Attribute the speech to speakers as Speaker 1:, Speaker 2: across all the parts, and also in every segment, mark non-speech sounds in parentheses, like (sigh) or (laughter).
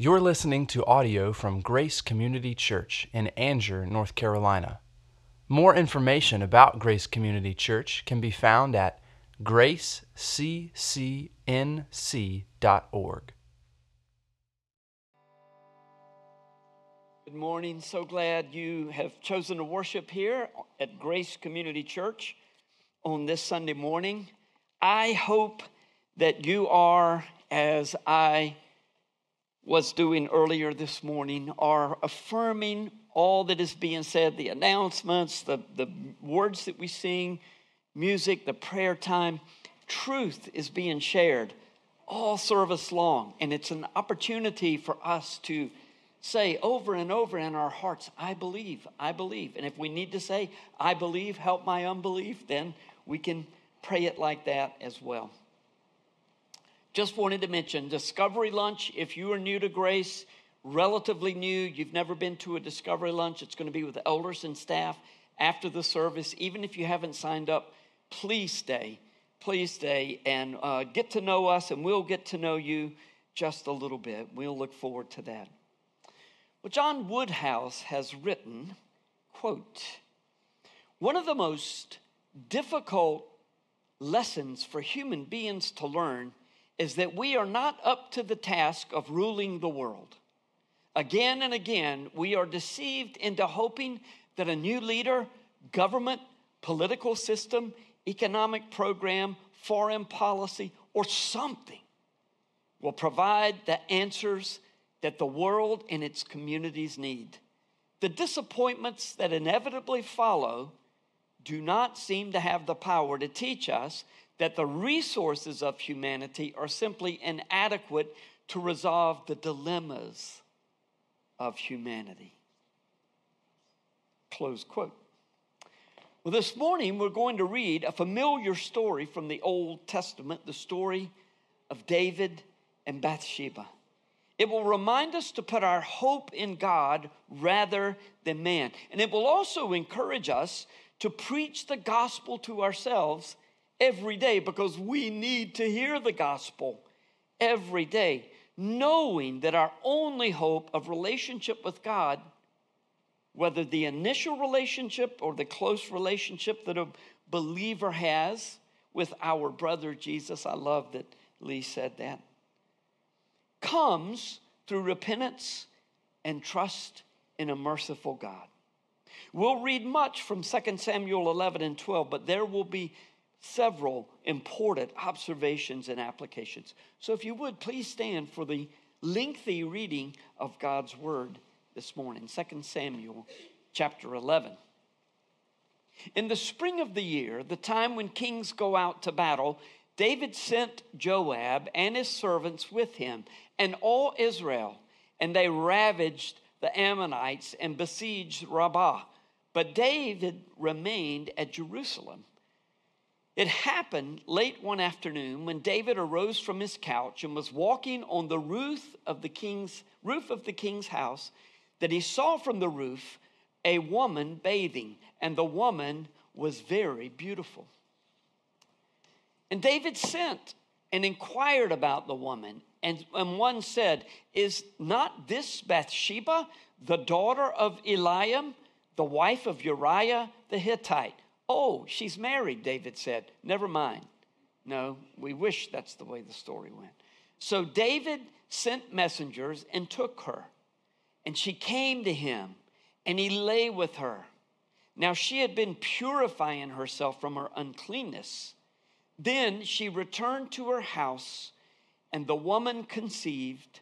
Speaker 1: You're listening to audio from Grace Community Church in Angier, North Carolina. More information about Grace Community Church can be found at graceccnc.org.
Speaker 2: Good morning. So glad you have chosen to worship here at Grace Community Church on this Sunday morning. I hope that you are, as I was doing earlier this morning, are affirming all that is being said the announcements, the, the words that we sing, music, the prayer time. Truth is being shared all service long, and it's an opportunity for us to say over and over in our hearts, I believe, I believe. And if we need to say, I believe, help my unbelief, then we can pray it like that as well. Just wanted to mention Discovery Lunch. If you are new to Grace, relatively new, you've never been to a Discovery Lunch, it's going to be with elders and staff after the service. Even if you haven't signed up, please stay. Please stay and uh, get to know us, and we'll get to know you just a little bit. We'll look forward to that. Well, John Woodhouse has written, quote, one of the most difficult lessons for human beings to learn is that we are not up to the task of ruling the world. Again and again, we are deceived into hoping that a new leader, government, political system, economic program, foreign policy, or something will provide the answers that the world and its communities need. The disappointments that inevitably follow do not seem to have the power to teach us that the resources of humanity are simply inadequate to resolve the dilemmas of humanity. Close quote. Well, this morning we're going to read a familiar story from the Old Testament, the story of David and Bathsheba. It will remind us to put our hope in God rather than man. And it will also encourage us to preach the gospel to ourselves every day because we need to hear the gospel every day, knowing that our only hope of relationship with God, whether the initial relationship or the close relationship that a believer has with our brother Jesus, I love that Lee said that, comes through repentance and trust in a merciful God. We'll read much from 2 Samuel 11 and 12, but there will be several important observations and applications. So, if you would, please stand for the lengthy reading of God's word this morning 2 Samuel chapter 11. In the spring of the year, the time when kings go out to battle, David sent Joab and his servants with him and all Israel, and they ravaged the Ammonites and besieged Rabbah. But David remained at Jerusalem. It happened late one afternoon when David arose from his couch and was walking on the roof of the king's roof of the king's house that he saw from the roof a woman bathing and the woman was very beautiful. And David sent and inquired about the woman and, and one said, Is not this Bathsheba, the daughter of Eliam, the wife of Uriah the Hittite? Oh, she's married, David said. Never mind. No, we wish that's the way the story went. So David sent messengers and took her, and she came to him, and he lay with her. Now she had been purifying herself from her uncleanness. Then she returned to her house, and the woman conceived,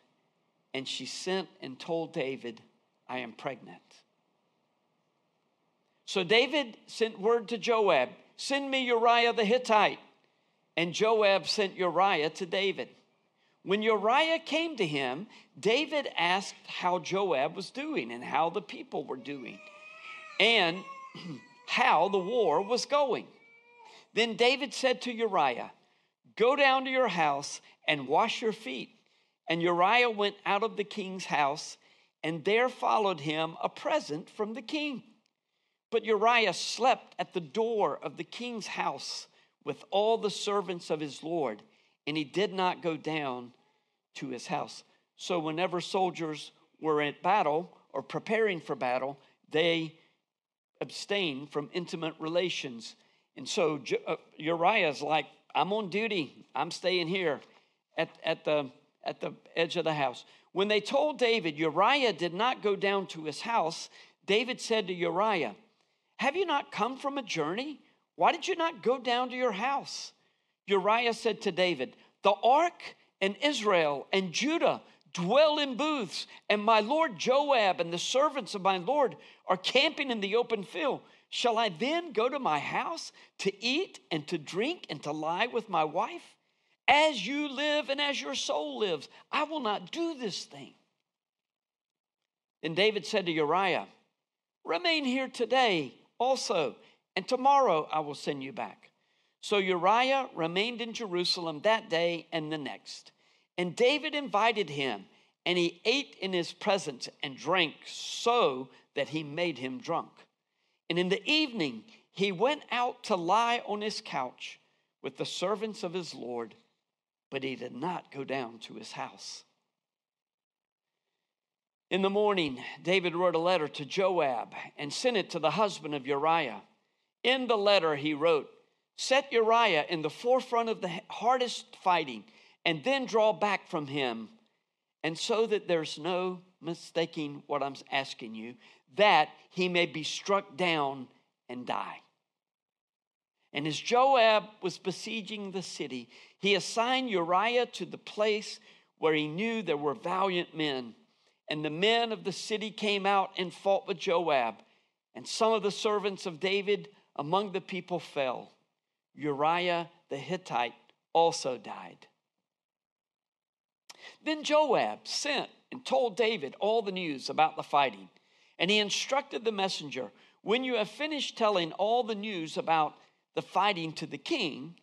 Speaker 2: and she sent and told David, I am pregnant. So David sent word to Joab send me Uriah the Hittite. And Joab sent Uriah to David. When Uriah came to him, David asked how Joab was doing and how the people were doing and (clears throat) how the war was going. Then David said to Uriah, Go down to your house and wash your feet. And Uriah went out of the king's house, and there followed him a present from the king. But Uriah slept at the door of the king's house with all the servants of his Lord, and he did not go down to his house. So, whenever soldiers were at battle or preparing for battle, they abstained from intimate relations. And so uh, Uriah's like, I'm on duty. I'm staying here at, at, the, at the edge of the house. When they told David Uriah did not go down to his house, David said to Uriah, Have you not come from a journey? Why did you not go down to your house? Uriah said to David, The ark and Israel and Judah dwell in booths, and my lord Joab and the servants of my lord are camping in the open field. Shall I then go to my house to eat and to drink and to lie with my wife? As you live and as your soul lives, I will not do this thing. Then David said to Uriah, Remain here today also, and tomorrow I will send you back. So Uriah remained in Jerusalem that day and the next. And David invited him, and he ate in his presence and drank so that he made him drunk. And in the evening, he went out to lie on his couch with the servants of his Lord, but he did not go down to his house. In the morning, David wrote a letter to Joab and sent it to the husband of Uriah. In the letter, he wrote, Set Uriah in the forefront of the hardest fighting and then draw back from him. And so that there's no mistaking what I'm asking you, that he may be struck down and die. And as Joab was besieging the city, he assigned Uriah to the place where he knew there were valiant men. And the men of the city came out and fought with Joab. And some of the servants of David among the people fell. Uriah the Hittite also died. Then Joab sent and told David all the news about the fighting. And he instructed the messenger when you have finished telling all the news about the fighting to the king,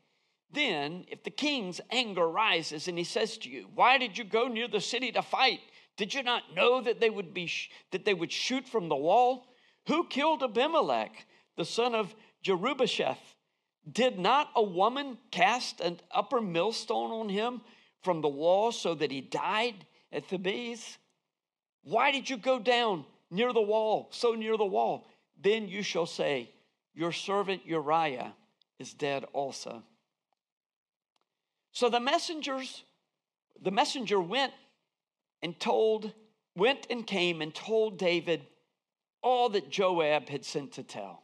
Speaker 2: then if the king's anger rises and he says to you, Why did you go near the city to fight? Did you not know that they would be that they would shoot from the wall? Who killed Abimelech, the son of Jerubbesheth? Did not a woman cast an upper millstone on him from the wall so that he died at Thebez? Why did you go down near the wall, so near the wall? Then you shall say, Your servant Uriah is dead also. So the messengers, the messenger went and told, went and came and told David all that Joab had sent to tell.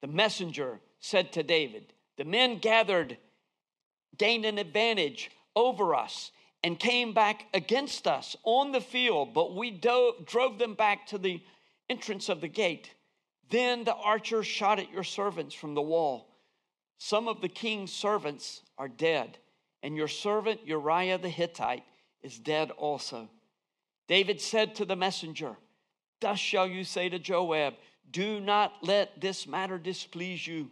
Speaker 2: The messenger said to David, The men gathered, gained an advantage over us and came back against us on the field, but we drove them back to the entrance of the gate. Then the archers shot at your servants from the wall. Some of the king's servants are dead, and your servant Uriah the Hittite is dead also. David said to the messenger, Thus shall you say to Joab, Do not let this matter displease you,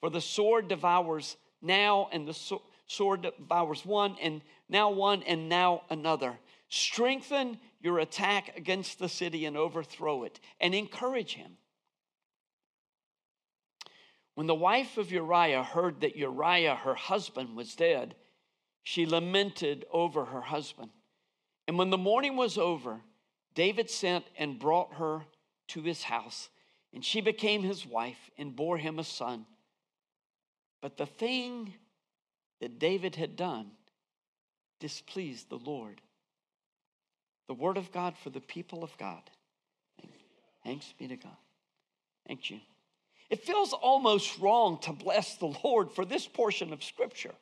Speaker 2: for the sword devours now, and the sword devours one, and now one, and now another. Strengthen your attack against the city and overthrow it, and encourage him. When the wife of Uriah heard that Uriah, her husband, was dead, she lamented over her husband. And when the morning was over, David sent and brought her to his house, and she became his wife and bore him a son. But the thing that David had done displeased the Lord. The word of God for the people of God. Thanks be to God. Thank you. It feels almost wrong to bless the Lord for this portion of Scripture,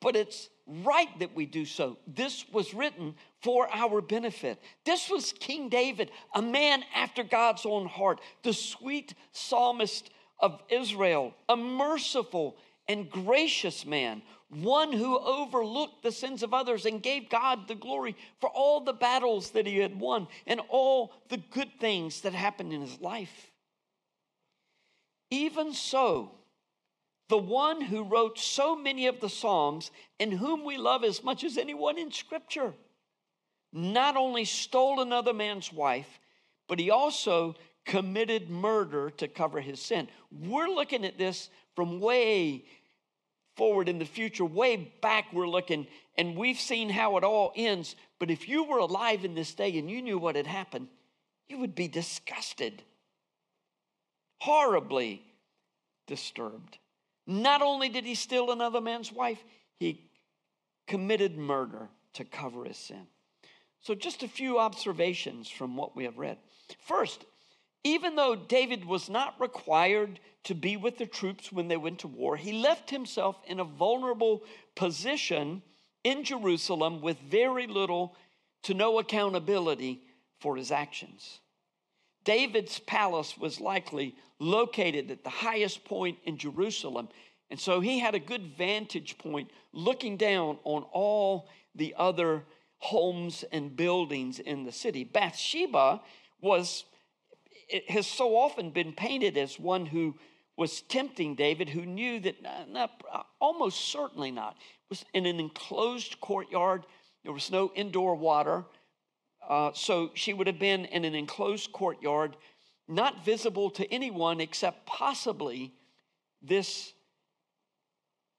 Speaker 2: but it's right that we do so. This was written for our benefit. This was King David, a man after God's own heart, the sweet psalmist of Israel, a merciful and gracious man, one who overlooked the sins of others and gave God the glory for all the battles that he had won and all the good things that happened in his life. Even so, the one who wrote so many of the Psalms and whom we love as much as anyone in Scripture not only stole another man's wife, but he also committed murder to cover his sin. We're looking at this from way forward in the future, way back, we're looking and we've seen how it all ends. But if you were alive in this day and you knew what had happened, you would be disgusted, horribly disturbed. Not only did he steal another man's wife, he committed murder to cover his sin. So, just a few observations from what we have read. First, even though David was not required to be with the troops when they went to war, he left himself in a vulnerable position in Jerusalem with very little to no accountability for his actions. David's palace was likely located at the highest point in Jerusalem, and so he had a good vantage point looking down on all the other homes and buildings in the city. Bathsheba was it has so often been painted as one who was tempting David, who knew that not, not, almost certainly not was in an enclosed courtyard. There was no indoor water, uh, so she would have been in an enclosed courtyard, not visible to anyone except possibly this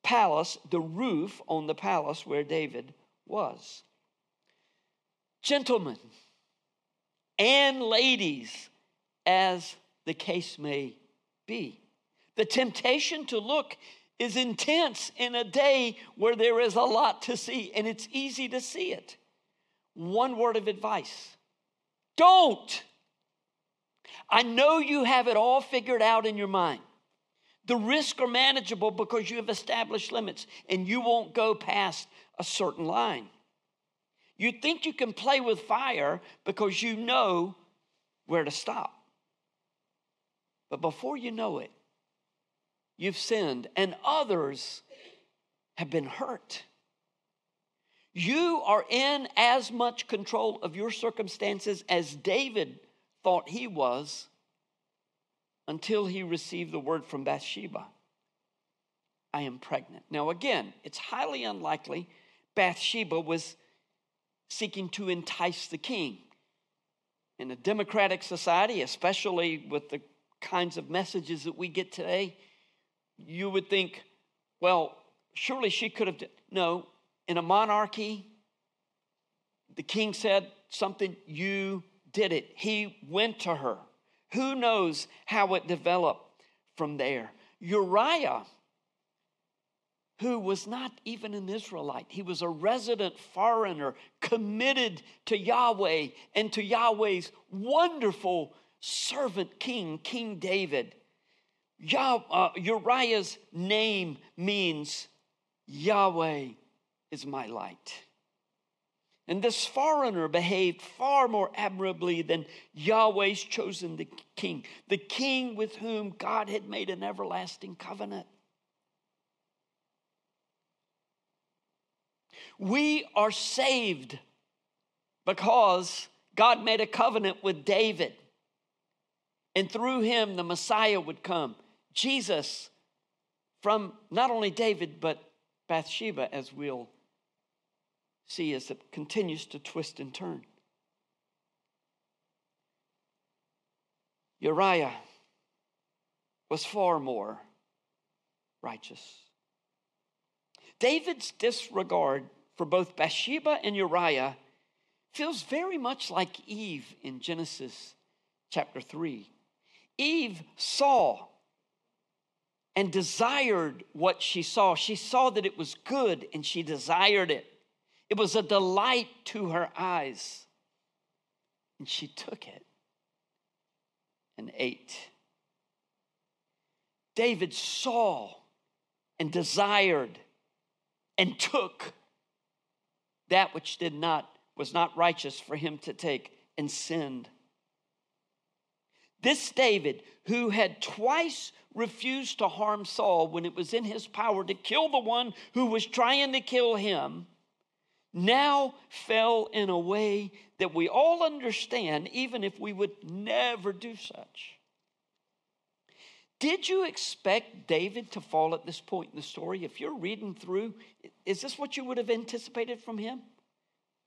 Speaker 2: palace, the roof on the palace where David was. Gentlemen and ladies, as the case may be. The temptation to look is intense in a day where there is a lot to see, and it's easy to see it. One word of advice don't. I know you have it all figured out in your mind. The risks are manageable because you have established limits and you won't go past a certain line. You think you can play with fire because you know where to stop. But before you know it, you've sinned and others have been hurt. You are in as much control of your circumstances as David thought he was until he received the word from Bathsheba I am pregnant. Now, again, it's highly unlikely Bathsheba was seeking to entice the king. In a democratic society, especially with the kinds of messages that we get today, you would think, well, surely she could have. No, in a monarchy, the king said something, you did it. He went to her. Who knows how it developed from there? Uriah, who was not even an Israelite, he was a resident foreigner committed to Yahweh and to Yahweh's wonderful servant king, King David. Yah, uh, Uriah's name means Yahweh is my light. And this foreigner behaved far more admirably than Yahweh's chosen the king, the king with whom God had made an everlasting covenant. We are saved because God made a covenant with David. And through him, the Messiah would come. Jesus, from not only David, but Bathsheba, as we'll see as it continues to twist and turn. Uriah was far more righteous. David's disregard for both Bathsheba and Uriah feels very much like Eve in Genesis chapter 3. Eve saw and desired what she saw. She saw that it was good and she desired it. It was a delight to her eyes. And she took it and ate. David saw and desired and took that which did not was not righteous for him to take and sinned. This David, who had twice refused to harm Saul when it was in his power to kill the one who was trying to kill him, now fell in a way that we all understand, even if we would never do such. Did you expect David to fall at this point in the story? If you're reading through, is this what you would have anticipated from him?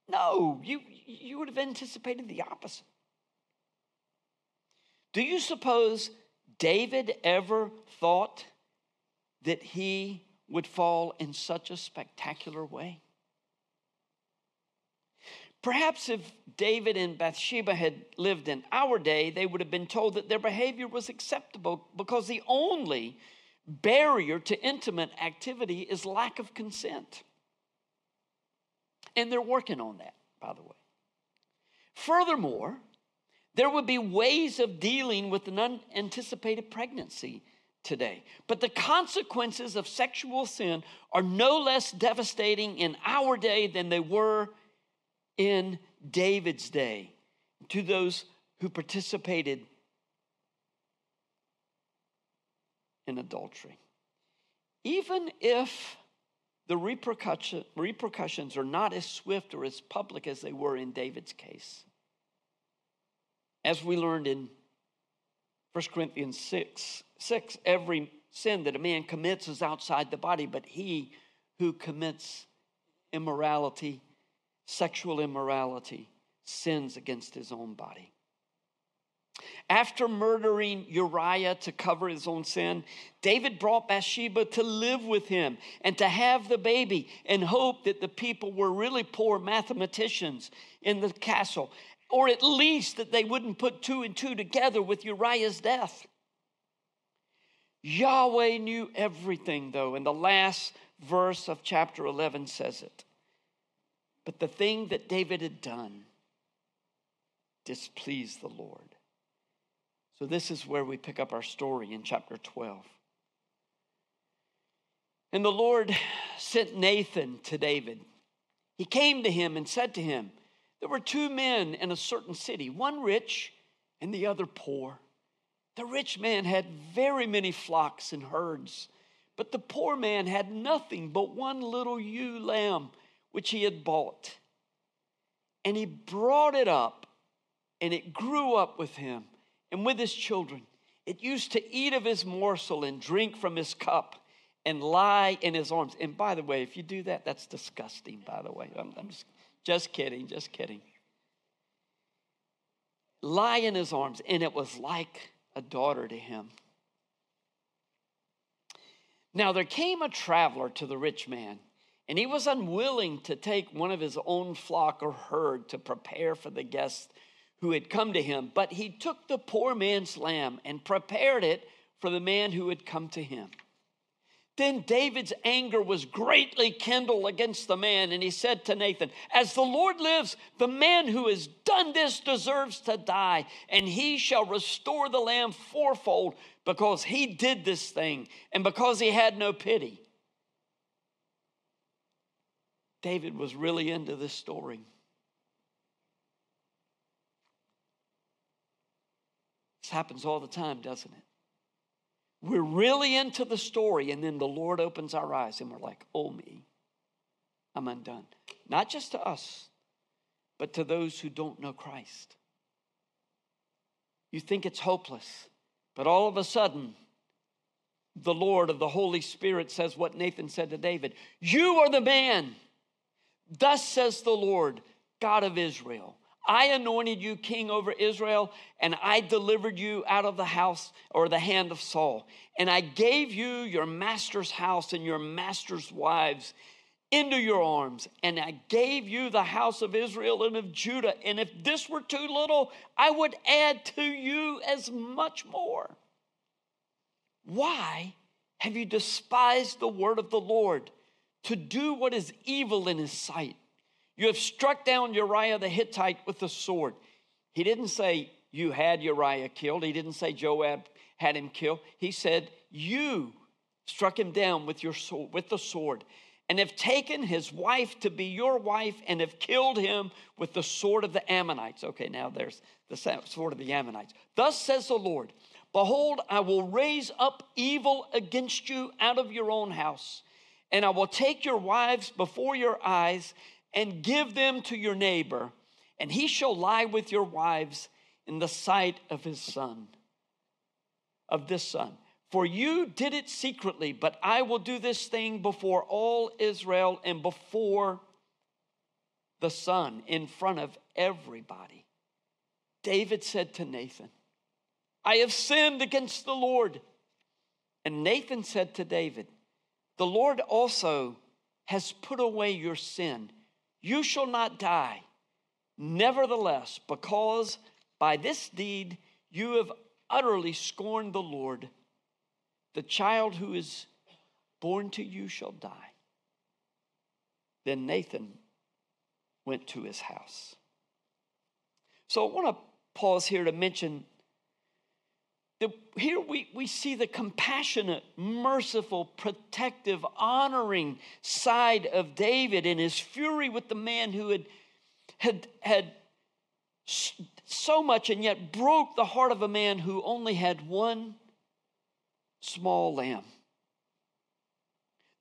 Speaker 2: No, you, you would have anticipated the opposite. Do you suppose David ever thought that he would fall in such a spectacular way? Perhaps if David and Bathsheba had lived in our day, they would have been told that their behavior was acceptable because the only barrier to intimate activity is lack of consent. And they're working on that, by the way. Furthermore, there would be ways of dealing with an unanticipated pregnancy today. But the consequences of sexual sin are no less devastating in our day than they were in David's day to those who participated in adultery. Even if the repercussion, repercussions are not as swift or as public as they were in David's case. As we learned in 1 Corinthians 6, 6 every sin that a man commits is outside the body, but he who commits immorality, sexual immorality, sins against his own body. After murdering Uriah to cover his own sin, David brought Bathsheba to live with him and to have the baby and hope that the people were really poor mathematicians in the castle, or at least that they wouldn't put two and two together with Uriah's death. Yahweh knew everything, though, and the last verse of chapter 11 says it. But the thing that David had done displeased the Lord. So, this is where we pick up our story in chapter 12. And the Lord sent Nathan to David. He came to him and said to him, There were two men in a certain city, one rich and the other poor. The rich man had very many flocks and herds, but the poor man had nothing but one little ewe lamb which he had bought. And he brought it up, and it grew up with him and with his children. It used to eat of his morsel and drink from his cup and lie in his arms. And by the way, if you do that, that's disgusting, by the way. I'm, I'm just, just kidding, just kidding. Lie in his arms, and it was like a daughter to him. Now there came a traveler to the rich man, and he was unwilling to take one of his own flock or herd to prepare for the guests who had come to him, but he took the poor man's lamb and prepared it for the man who had come to him. Then David's anger was greatly kindled against the man, and he said to Nathan, As the Lord lives, the man who has done this deserves to die, and he shall restore the lamb fourfold because he did this thing and because he had no pity. David was really into this story. This happens all the time, doesn't it? We're really into the story, and then the Lord opens our eyes, and we're like, oh, me, I'm undone. Not just to us, but to those who don't know Christ. You think it's hopeless, but all of a sudden, the Lord of the Holy Spirit says what Nathan said to David You are the man. Thus says the Lord, God of Israel. I anointed you king over Israel, and I delivered you out of the house or the hand of Saul. And I gave you your master's house and your master's wives into your arms. And I gave you the house of Israel and of Judah. And if this were too little, I would add to you as much more. Why have you despised the word of the Lord to do what is evil in his sight? You have struck down Uriah the Hittite with the sword. He didn't say you had Uriah killed. He didn't say Joab had him killed. He said you struck him down with your sword, with the sword and have taken his wife to be your wife and have killed him with the sword of the Ammonites. Okay, now there's the sword of the Ammonites. Thus says the Lord Behold, I will raise up evil against you out of your own house, and I will take your wives before your eyes and give them to your neighbor, and he shall lie with your wives in the sight of his son, of this son. For you did it secretly, but I will do this thing before all Israel and before the son, in front of everybody. David said to Nathan, I have sinned against the Lord. And Nathan said to David, The Lord also has put away your sin you shall not die. Nevertheless, because by this deed you have utterly scorned the Lord, the child who is born to you shall die. Then Nathan went to his house. So I want to pause here to mention here we, we see the compassionate, merciful, protective, honoring side of David in his fury with the man who had, had, had so much and yet broke the heart of a man who only had one small lamb.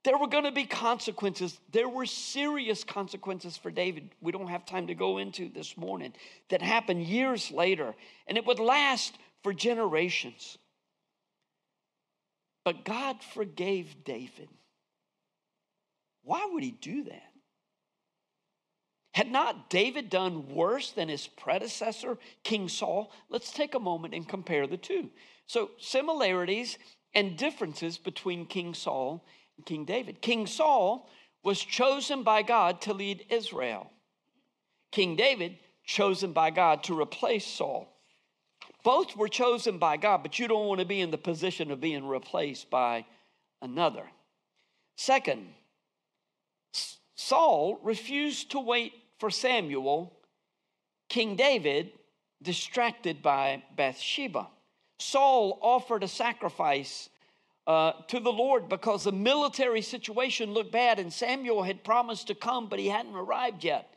Speaker 2: There were going to be consequences. There were serious consequences for David. We don't have time to go into this morning that happened years later, and it would last for generations. But God forgave David. Why would he do that? Had not David done worse than his predecessor, King Saul? Let's take a moment and compare the two. So, similarities and differences between King Saul and King David. King Saul was chosen by God to lead Israel, King David, chosen by God to replace Saul. Both were chosen by God, but you don't want to be in the position of being replaced by another. Second, Saul refused to wait for Samuel, King David, distracted by Bathsheba. Saul offered a sacrifice uh, to the Lord because the military situation looked bad, and Samuel had promised to come, but he hadn't arrived yet.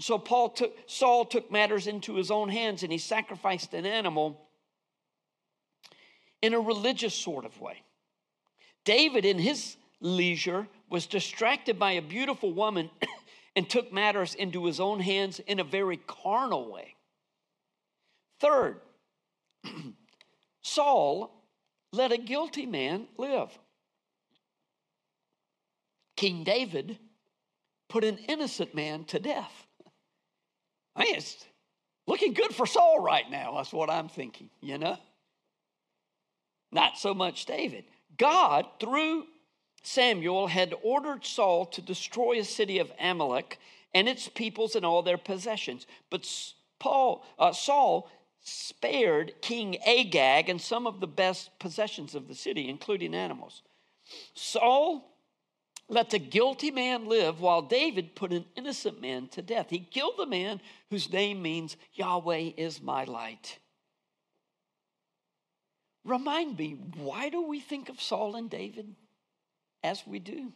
Speaker 2: So Paul took, Saul took matters into his own hands and he sacrificed an animal in a religious sort of way. David, in his leisure, was distracted by a beautiful woman (coughs) and took matters into his own hands in a very carnal way. Third, (clears throat) Saul let a guilty man live. King David put an innocent man to death. I mean, it's looking good for Saul right now. That's what I'm thinking, you know? Not so much David. God, through Samuel had ordered Saul to destroy a city of Amalek and its peoples and all their possessions. But Paul, uh, Saul spared King Agag and some of the best possessions of the city, including animals. Saul let the guilty man live while David put an innocent man to death. He killed the man whose name means Yahweh is my light. Remind me, why do we think of Saul and David? as we do.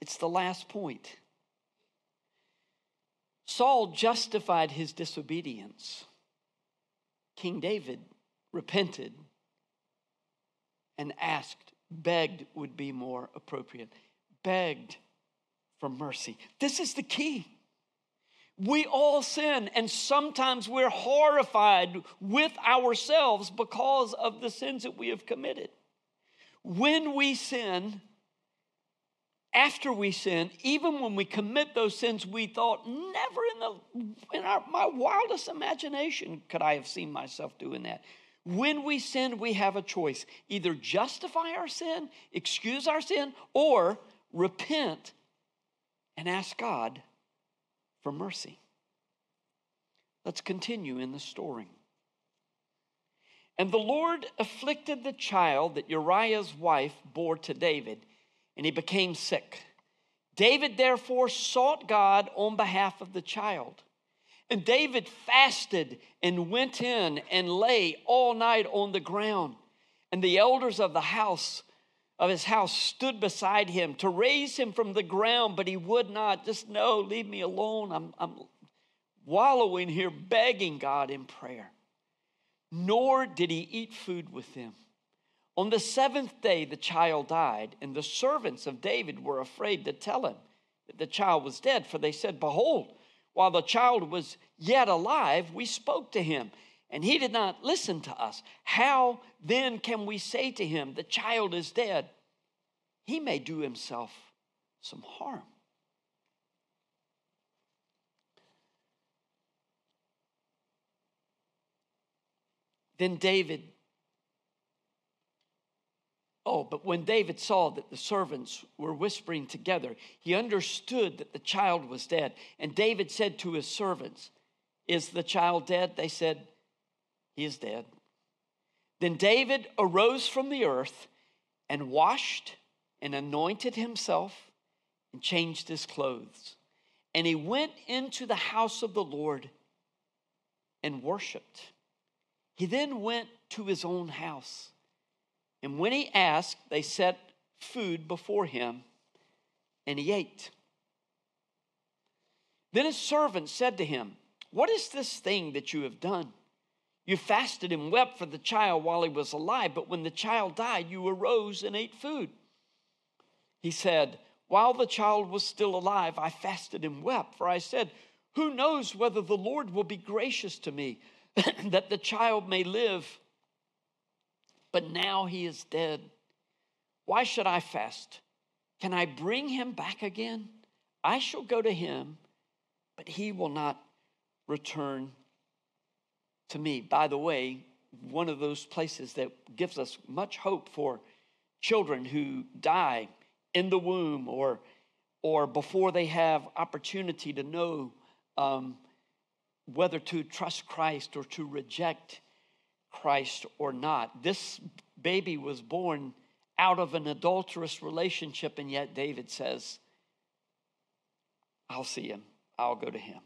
Speaker 2: It's the last point. Saul justified his disobedience. King David repented and asked, begged would be more appropriate, begged for mercy. This is the key. We all sin, and sometimes we're horrified with ourselves because of the sins that we have committed when we sin, after we sin, even when we commit those sins, we thought, never in, the, in our, my wildest imagination could I have seen myself doing that. When we sin, we have a choice either justify our sin, excuse our sin, or repent and ask God for mercy. Let's continue in the story. And the Lord afflicted the child that Uriah's wife bore to David, and he became sick. David therefore sought God on behalf of the child. And David fasted and went in and lay all night on the ground. And the elders of the house of his house stood beside him to raise him from the ground, but he would not. Just no, leave me alone. I'm, I'm wallowing here, begging God in prayer nor did he eat food with them. On the seventh day, the child died, and the servants of David were afraid to tell him that the child was dead, for they said, Behold, while the child was yet alive, we spoke to him, and he did not listen to us. How then can we say to him, The child is dead? He may do himself some harm. Then David Oh, but when David saw that the servants were whispering together, he understood that the child was dead. And David said to his servants, Is the child dead? They said, He is dead. Then David arose from the earth and washed and anointed himself and changed his clothes. And he went into the house of the Lord and worshiped. He then went to his own house. And when he asked, they set food before him, and he ate. Then his servant said to him, What is this thing that you have done? You fasted and wept for the child while he was alive, but when the child died, you arose and ate food. He said, While the child was still alive, I fasted and wept, for I said, Who knows whether the Lord will be gracious to me, (clears throat) that the child may live? But now he is dead. Why should I fast? Can I bring him back again? I shall go to him, but he will not return to me. By the way, one of those places that gives us much hope for children who die in the womb or or before they have opportunity to know um, whether to trust Christ or to reject Christ or not. This baby was born out of an adulterous relationship, and yet David says, I'll see him, I'll go to him.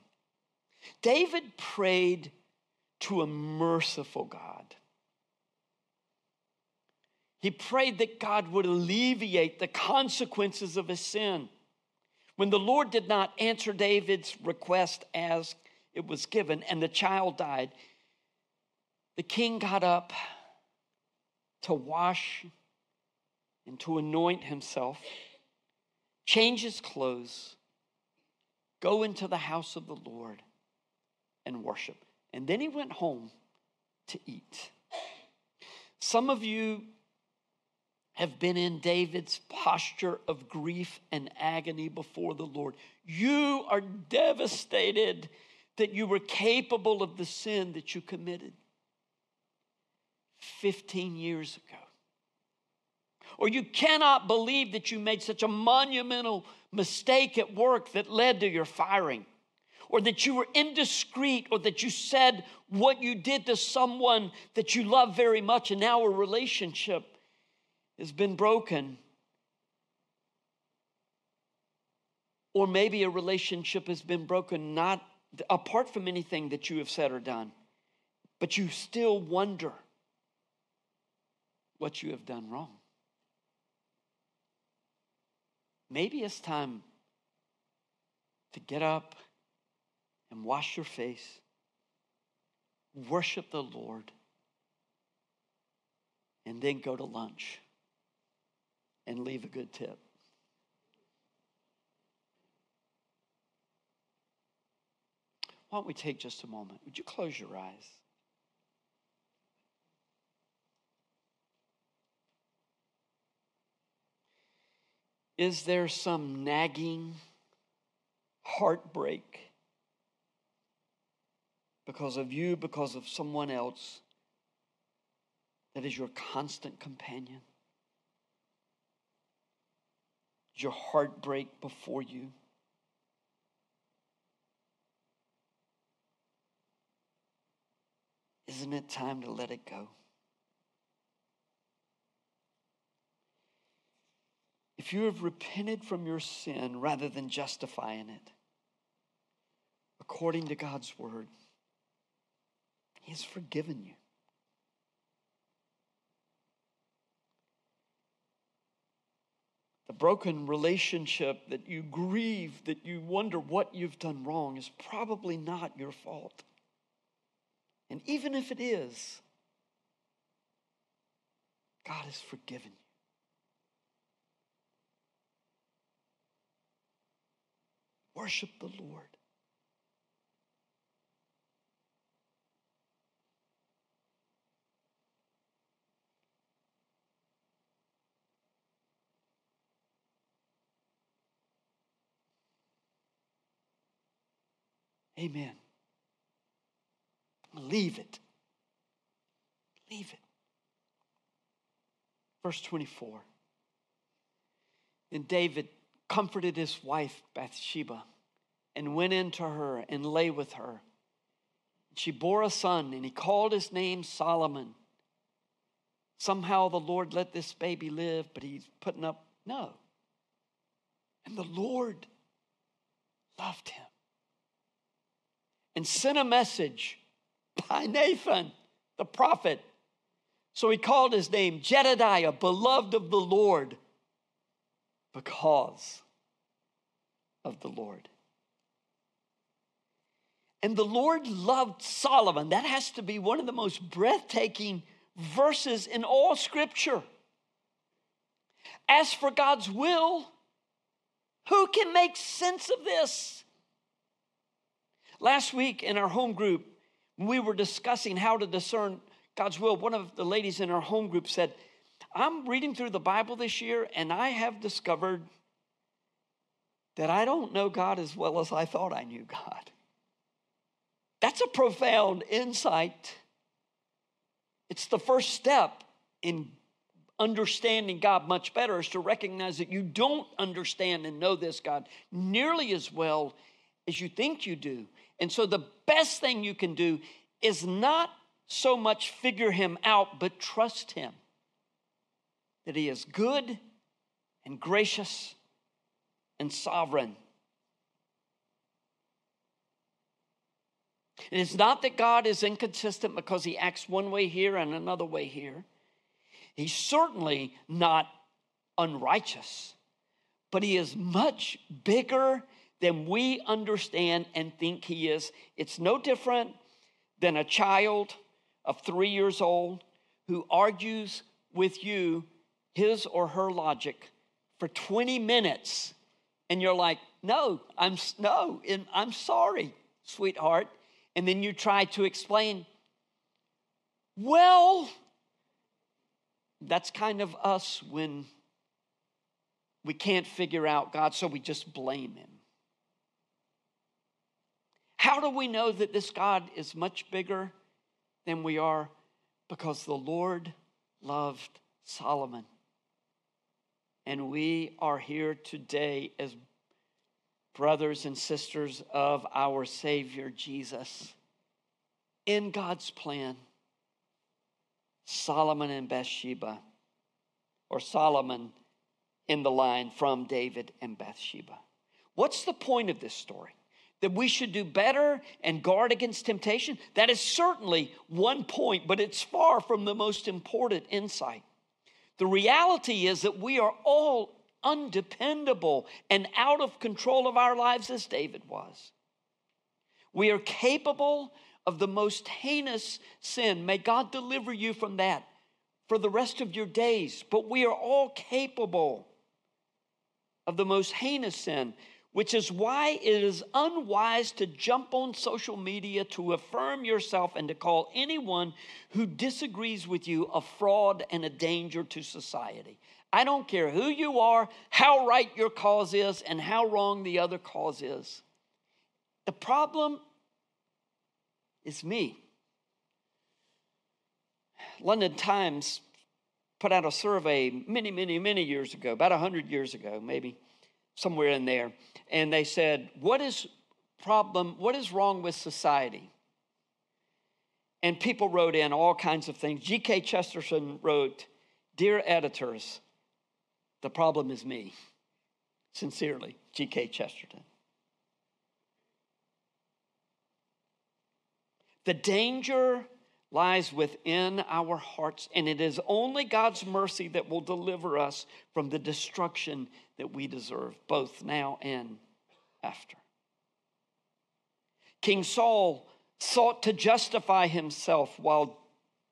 Speaker 2: David prayed to a merciful God. He prayed that God would alleviate the consequences of his sin. When the Lord did not answer David's request as it was given, and the child died, the king got up to wash and to anoint himself, change his clothes, go into the house of the Lord and worship. And then he went home to eat. Some of you have been in David's posture of grief and agony before the Lord. You are devastated that you were capable of the sin that you committed. 15 years ago. Or you cannot believe that you made such a monumental mistake at work that led to your firing. Or that you were indiscreet, or that you said what you did to someone that you love very much, and now a relationship has been broken. Or maybe a relationship has been broken not apart from anything that you have said or done, but you still wonder what you have done wrong. Maybe it's time to get up and wash your face, worship the Lord, and then go to lunch and leave a good tip. Why don't we take just a moment? Would you close your eyes? Is there some nagging heartbreak because of you, because of someone else that is your constant companion? Is your heartbreak before you? Isn't it time to let it go? If you have repented from your sin rather than justifying it, according to God's word, He has forgiven you. The broken relationship that you grieve, that you wonder what you've done wrong, is probably not your fault. And even if it is, God has forgiven you. Worship the Lord. Amen. Leave it. Leave it. Verse 24. And David comforted his wife Bathsheba and went in to her and lay with her. She bore a son, and he called his name Solomon. Somehow the Lord let this baby live, but he's putting up, no. And the Lord loved him and sent a message by Nathan, the prophet. So he called his name Jedediah, beloved of the Lord, because of the Lord. And the Lord loved Solomon. That has to be one of the most breathtaking verses in all scripture. As for God's will, who can make sense of this? Last week in our home group, we were discussing how to discern God's will. One of the ladies in our home group said, I'm reading through the Bible this year and I have discovered that I don't know God as well as I thought I knew God. That's a profound insight. It's the first step in understanding God much better is to recognize that you don't understand and know this God nearly as well as you think you do. And so the best thing you can do is not so much figure him out, but trust him that he is good and gracious and sovereign. It is not that God is inconsistent because he acts one way here and another way here. He's certainly not unrighteous, but he is much bigger than we understand and think he is. It's no different than a child of three years old who argues with you his or her logic for 20 minutes and you're like no i'm no i'm sorry sweetheart and then you try to explain, well, that's kind of us when we can't figure out God, so we just blame Him. How do we know that this God is much bigger than we are? Because the Lord loved Solomon. And we are here today as brothers and sisters of our Savior Jesus. In God's plan, Solomon and Bathsheba, or Solomon in the line from David and Bathsheba. What's the point of this story? That we should do better and guard against temptation? That is certainly one point, but it's far from the most important insight. The reality is that we are all undependable and out of control of our lives as David was. We are capable of the most heinous sin. May God deliver you from that for the rest of your days. But we are all capable of the most heinous sin, which is why it is unwise to jump on social media to affirm yourself and to call anyone who disagrees with you a fraud and a danger to society. I don't care who you are, how right your cause is, and how wrong the other cause is. The problem is me. London Times put out a survey many, many, many years ago, about 100 years ago, maybe somewhere in there. And they said, What is problem? What is wrong with society? And people wrote in all kinds of things. G.K. Chesterton wrote, Dear editors, the problem is me. Sincerely, G.K. Chesterton. The danger lies within our hearts, and it is only God's mercy that will deliver us from the destruction that we deserve, both now and after. King Saul sought to justify himself while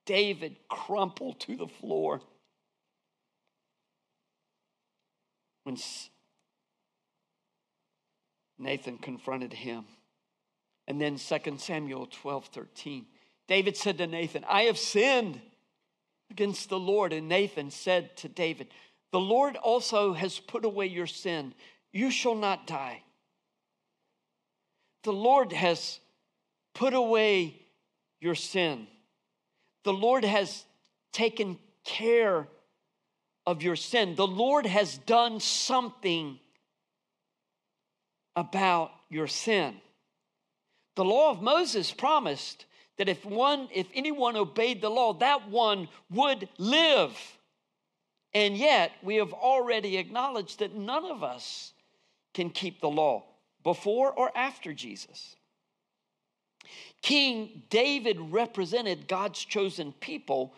Speaker 2: David crumpled to the floor. when Nathan confronted him. And then 2 Samuel 12 13. David said to Nathan, I have sinned against the Lord. And Nathan said to David, The Lord also has put away your sin. You shall not die. The Lord has put away your sin. The Lord has taken care of your sin. The Lord has done something about your sin. The law of Moses promised that if one if anyone obeyed the law, that one would live. And yet, we have already acknowledged that none of us can keep the law before or after Jesus. King David represented God's chosen people,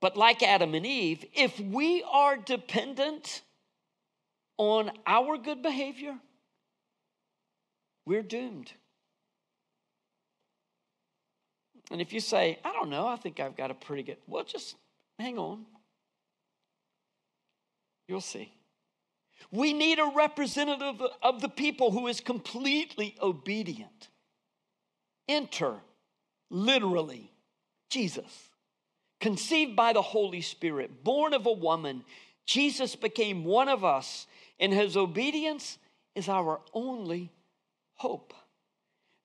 Speaker 2: but like Adam and Eve, if we are dependent on our good behavior, we're doomed. And if you say, I don't know, I think I've got a pretty good, well, just hang on. You'll see. We need a representative of the people who is completely obedient. Enter, literally, Jesus. Conceived by the Holy Spirit, born of a woman, Jesus became one of us, and his obedience is our only hope.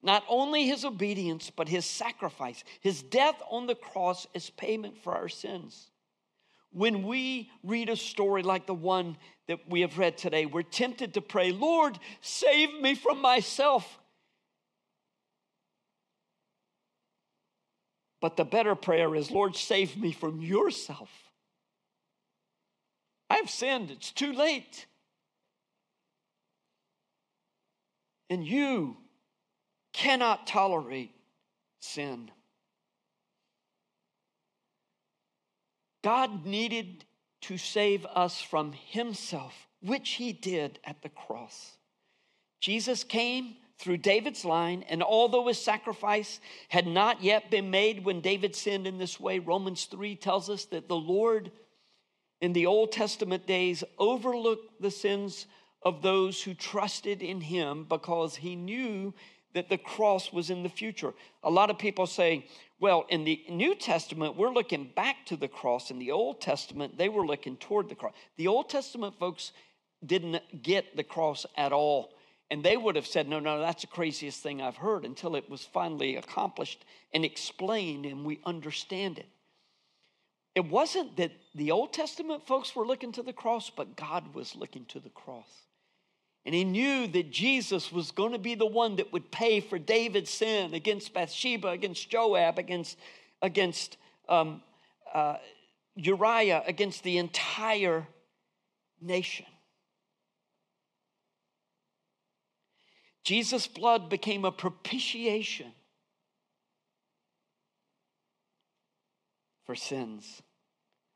Speaker 2: Not only his obedience, but his sacrifice. His death on the cross is payment for our sins. When we read a story like the one that we have read today, we're tempted to pray, Lord, save me from myself. But the better prayer is, Lord, save me from yourself. I've sinned, it's too late. And you cannot tolerate sin. God needed to save us from himself, which he did at the cross. Jesus came through David's line, and although his sacrifice had not yet been made when David sinned in this way, Romans 3 tells us that the Lord in the Old Testament days overlooked the sins of those who trusted in him because he knew that the cross was in the future. A lot of people say, well, in the New Testament, we're looking back to the cross. In the Old Testament, they were looking toward the cross. The Old Testament folks didn't get the cross at all. And they would have said, no, no, that's the craziest thing I've heard until it was finally accomplished and explained and we understand it. It wasn't that the Old Testament folks were looking to the cross, but God was looking to the cross. And he knew that Jesus was going to be the one that would pay for David's sin against Bathsheba, against Joab, against, against um, uh, Uriah, against the entire nation. Jesus' blood became a propitiation for sins,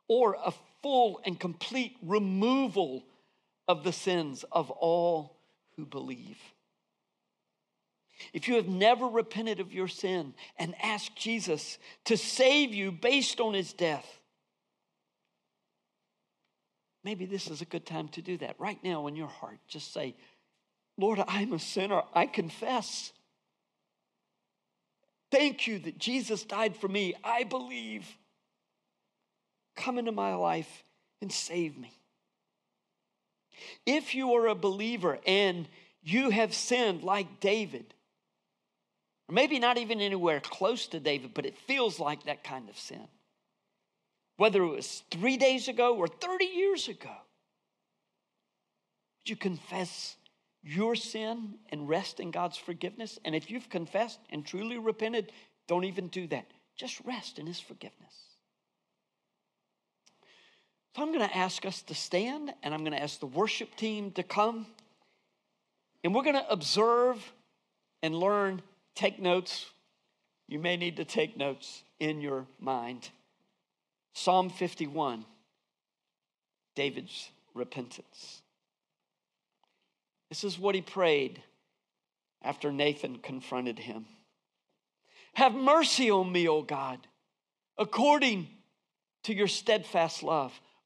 Speaker 2: or a full and complete removal of the sins of all who believe. If you have never repented of your sin and asked Jesus to save you based on his death, maybe this is a good time to do that. Right now in your heart, just say, Lord, I'm a sinner. I confess. Thank you that Jesus died for me. I believe. Come into my life and save me. If you are a believer and you have sinned like David, or maybe not even anywhere close to David, but it feels like that kind of sin, whether it was three days ago or 30 years ago, you confess your sin and rest in God's forgiveness? And if you've confessed and truly repented, don't even do that. Just rest in His forgiveness. So I'm going to ask us to stand and I'm going to ask the worship team to come. And we're going to observe and learn, take notes. You may need to take notes in your mind. Psalm 51, David's repentance. This is what he prayed after Nathan confronted him Have mercy on me, O God, according to your steadfast love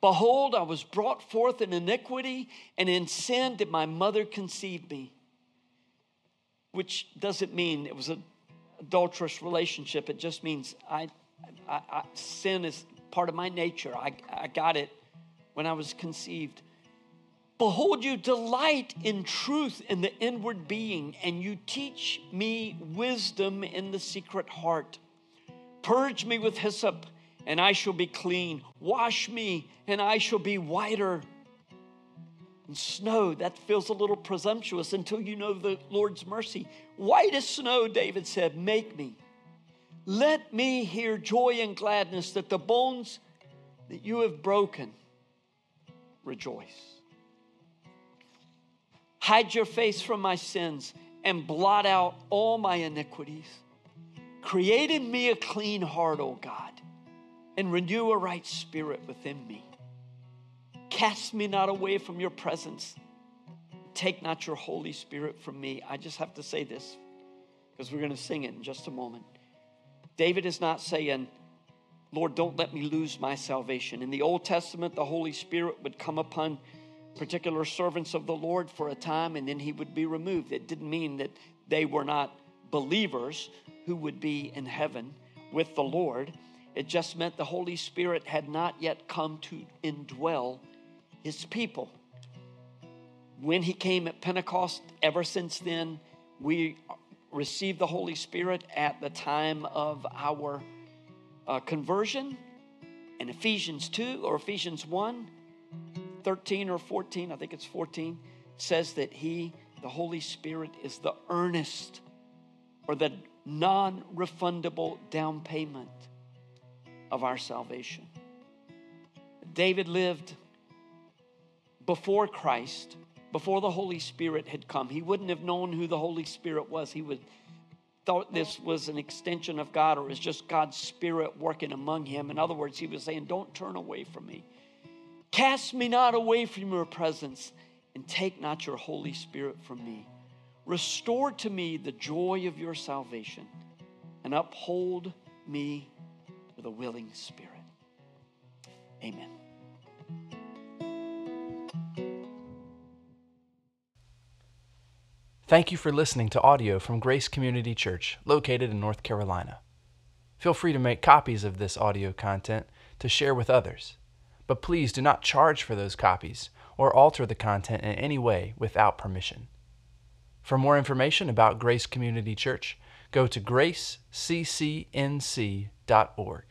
Speaker 2: Behold, I was brought forth in iniquity, and in sin did my mother conceive me. Which doesn't mean it was an adulterous relationship. It just means I, I, I, sin is part of my nature. I, I got it when I was conceived. Behold, you delight in truth in the inward being, and you teach me wisdom in the secret heart. Purge me with hyssop and I shall be clean. Wash me, and I shall be whiter than snow. That feels a little presumptuous until you know the Lord's mercy. White as snow, David said, Make me. Let me hear joy and gladness that the bones that you have broken rejoice. Hide your face from my sins and blot out all my iniquities. Create in me a clean heart, O God and renew a right spirit within me. Cast me not away from your presence. Take not your Holy Spirit from me. I just have to say this because we're going to sing it in just a moment. David is not saying, Lord, don't let me lose my salvation. In the Old Testament, the Holy Spirit would come upon particular servants of the Lord for a time and then he would be removed. It didn't mean that they were not believers who would be in heaven with the Lord. It just meant the Holy Spirit had not yet come to indwell his people. When he came at Pentecost, ever since then, we received the Holy Spirit at the time of our uh, conversion. In Ephesians 2 or Ephesians 1, 13 or 14, I think it's 14, says that he, the Holy Spirit, is the earnest or the non refundable down payment of our salvation. David lived before Christ, before the Holy Spirit had come. He wouldn't have known who the Holy Spirit was. He would thought this was an extension of God or was just God's Spirit working among him. In other words, he was saying, Don't turn away from me. Cast me not away from your presence, and take not your Holy Spirit from me. Restore to me the joy of your salvation, and uphold me with a willing spirit. Amen.
Speaker 1: Thank you for listening to audio from Grace Community Church, located in North Carolina. Feel free to make copies of this audio content to share with others, but please do not charge for those copies or alter the content in any way without permission. For more information about Grace Community Church, go to gracecccnc.org.